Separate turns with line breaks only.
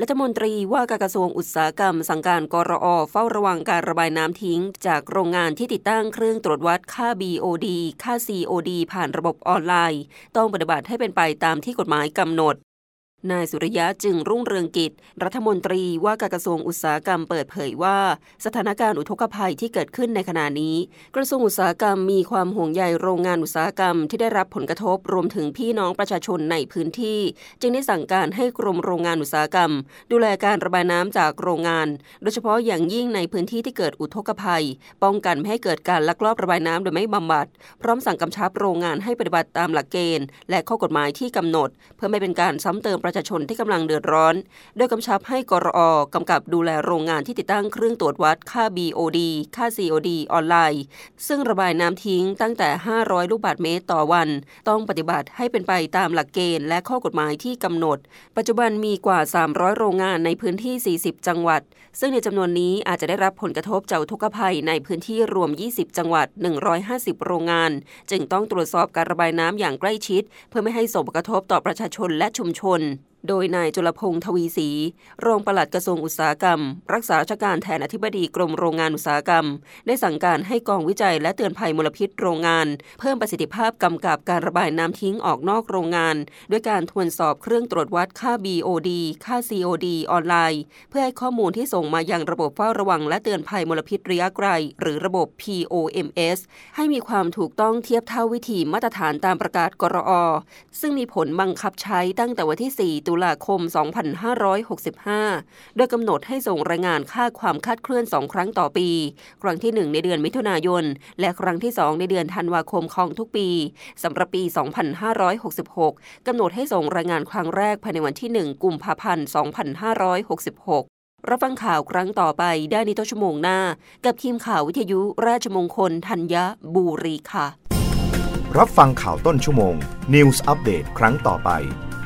รัฐมนตรีว่าการกระทรวงอุตสาหกรรม สั่งการกรอเฝ้าระวังการระบายน้ำทิ้ง จากโรงงานที่ติดตั้งเครื่องตรวจวัดค่า BOD ค่า COD ผ่านระบบออนไลน์ ต้องปฏิบัติให้เป็นไปตามที่กฎหมายกำหนด นายสุริยะจึงรุ่งเรืองกิจ รัฐมนตรีว่าการกระทรวงอุตสาหกรรมเปิดเผยว่า สถานการณ์อุทกภัยที่เกิดขึ้นในขณะนี้ กระทรวงอุตสาหกรรมมีความห่วงใยโรงงานอุตสาหกรรมที่ได้รับผลกระทบรวมถึงพี่น้องประชาชนในพื้นที่ จึงได้สั่งการให้กรมโรงงานอุตสาหกรรม ดูแลการระบายน้ำจากโรงงาน โดยเฉพาะอย่างยิ่งในพื้นที่ที่เกิดอุทกภัย ป้องกันไม่ให้เกิดการลักลอบระบายน้ำโดยไม่บำบัด พร้อมสั่งกำชับโรงงานให้ปฏิบัติตามหลักเกณฑ์ และข้อกฎหมายที่กำหนด เพื่อไม่เป็นการซ้ำเติมประชาชนที่กำลังเดือดร้อน โดยกำชับให้กรอกำกับดูแลโรงงานที่ติดตั้งเครื่องตรวจวัดค่า BOD ค่า COD ออนไลน์ ซึ่งระบายน้ำทิ้งตั้งแต่ 500 ลูกบาศก์เมตรต่อวัน ต้องปฏิบัติให้เป็นไปตามหลักเกณฑ์และข้อกฎหมายที่กำหนด ปัจจุบันมีกว่า 300 โรงงานในพื้นที่ 40 จังหวัด ซึ่งในจำนวนนี้อาจจะได้รับผลกระทบจากทุกภัยในพื้นที่รวม 20 จังหวัด 150 โรงงาน จึงต้องตรวจสอบการระบายน้ำอย่างใกล้ชิด เพื่อไม่ให้ส่งผลกระทบต่อประชาชนและชุมชน soon. โดยนายจุลพงษ์ทวีศรีรองปลัดกระทรวงอุตสาหกรรม รักษาราชการแทนอธิบดีกรมโรงงานอุตสาหกรรม ได้สั่งการให้กองวิจัยและเตือนภัยมลพิษโรงงาน เพิ่มประสิทธิภาพกำกับการระบายน้ำทิ้งออกนอกโรงงาน ด้วยการทวนสอบเครื่องตรวจวัดค่า BOD ค่า COD ออนไลน์ เพื่อให้ข้อมูลที่ส่งมายังระบบเฝ้าระวัง และเตือนภัยมลพิษระยะไกล หรือระบบ POMS ให้มีความถูกต้องเทียบเท่าวิธีมาตรฐานตามประกาศกรอ ซึ่งมีผลบังคับใช้ตั้งแต่วันที่ 4 ตุลาคม 2565 โดยกำหนดให้ส่งรายงานค่าความคาดเคลื่อน2ครั้งต่อปี ครั้งที่ 1 ในเดือนมิถุนายน และครั้งที่ 2 ในเดือนธันวาคมของทุกปีสำหรับปี 2566 กำหนดให้ส่งรายงานครั้งแรกภายในวันที่ 1 กุมภาพันธ์ 2566รับฟังข่าวครั้งต่อไปได้ในต้นชั่วโมงหน้า กับทีมข่าววิทยุราชมงคลธัญบุรีค่ะ
รับฟังข่าวต้นชั่วโมง News อัปเดตครั้งต่อไป